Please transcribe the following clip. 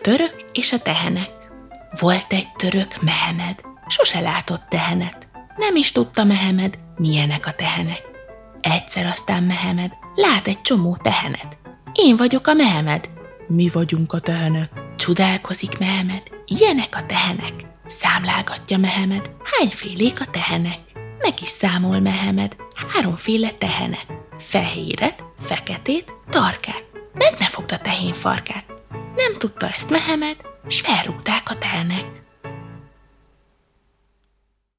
török és a tehenek. Volt egy török Mehemed, sose látott tehenet. Nem is tudta Mehemed, milyenek a tehenek. Egyszer aztán Mehemed lát egy csomó tehenet. Én vagyok a Mehemed. Mi vagyunk a tehenek. Csodálkozik Mehemed. Ilyenek a tehenek. Számlálgatja Mehemed. Hányfélék a tehenek? Meg is számol Mehemed. Háromféle tehenet. Fehéret, feketét, tarkát. Meg ne fogta tehén farkát. Nem tudta ezt Mehemed, s felrúgták a tehenek.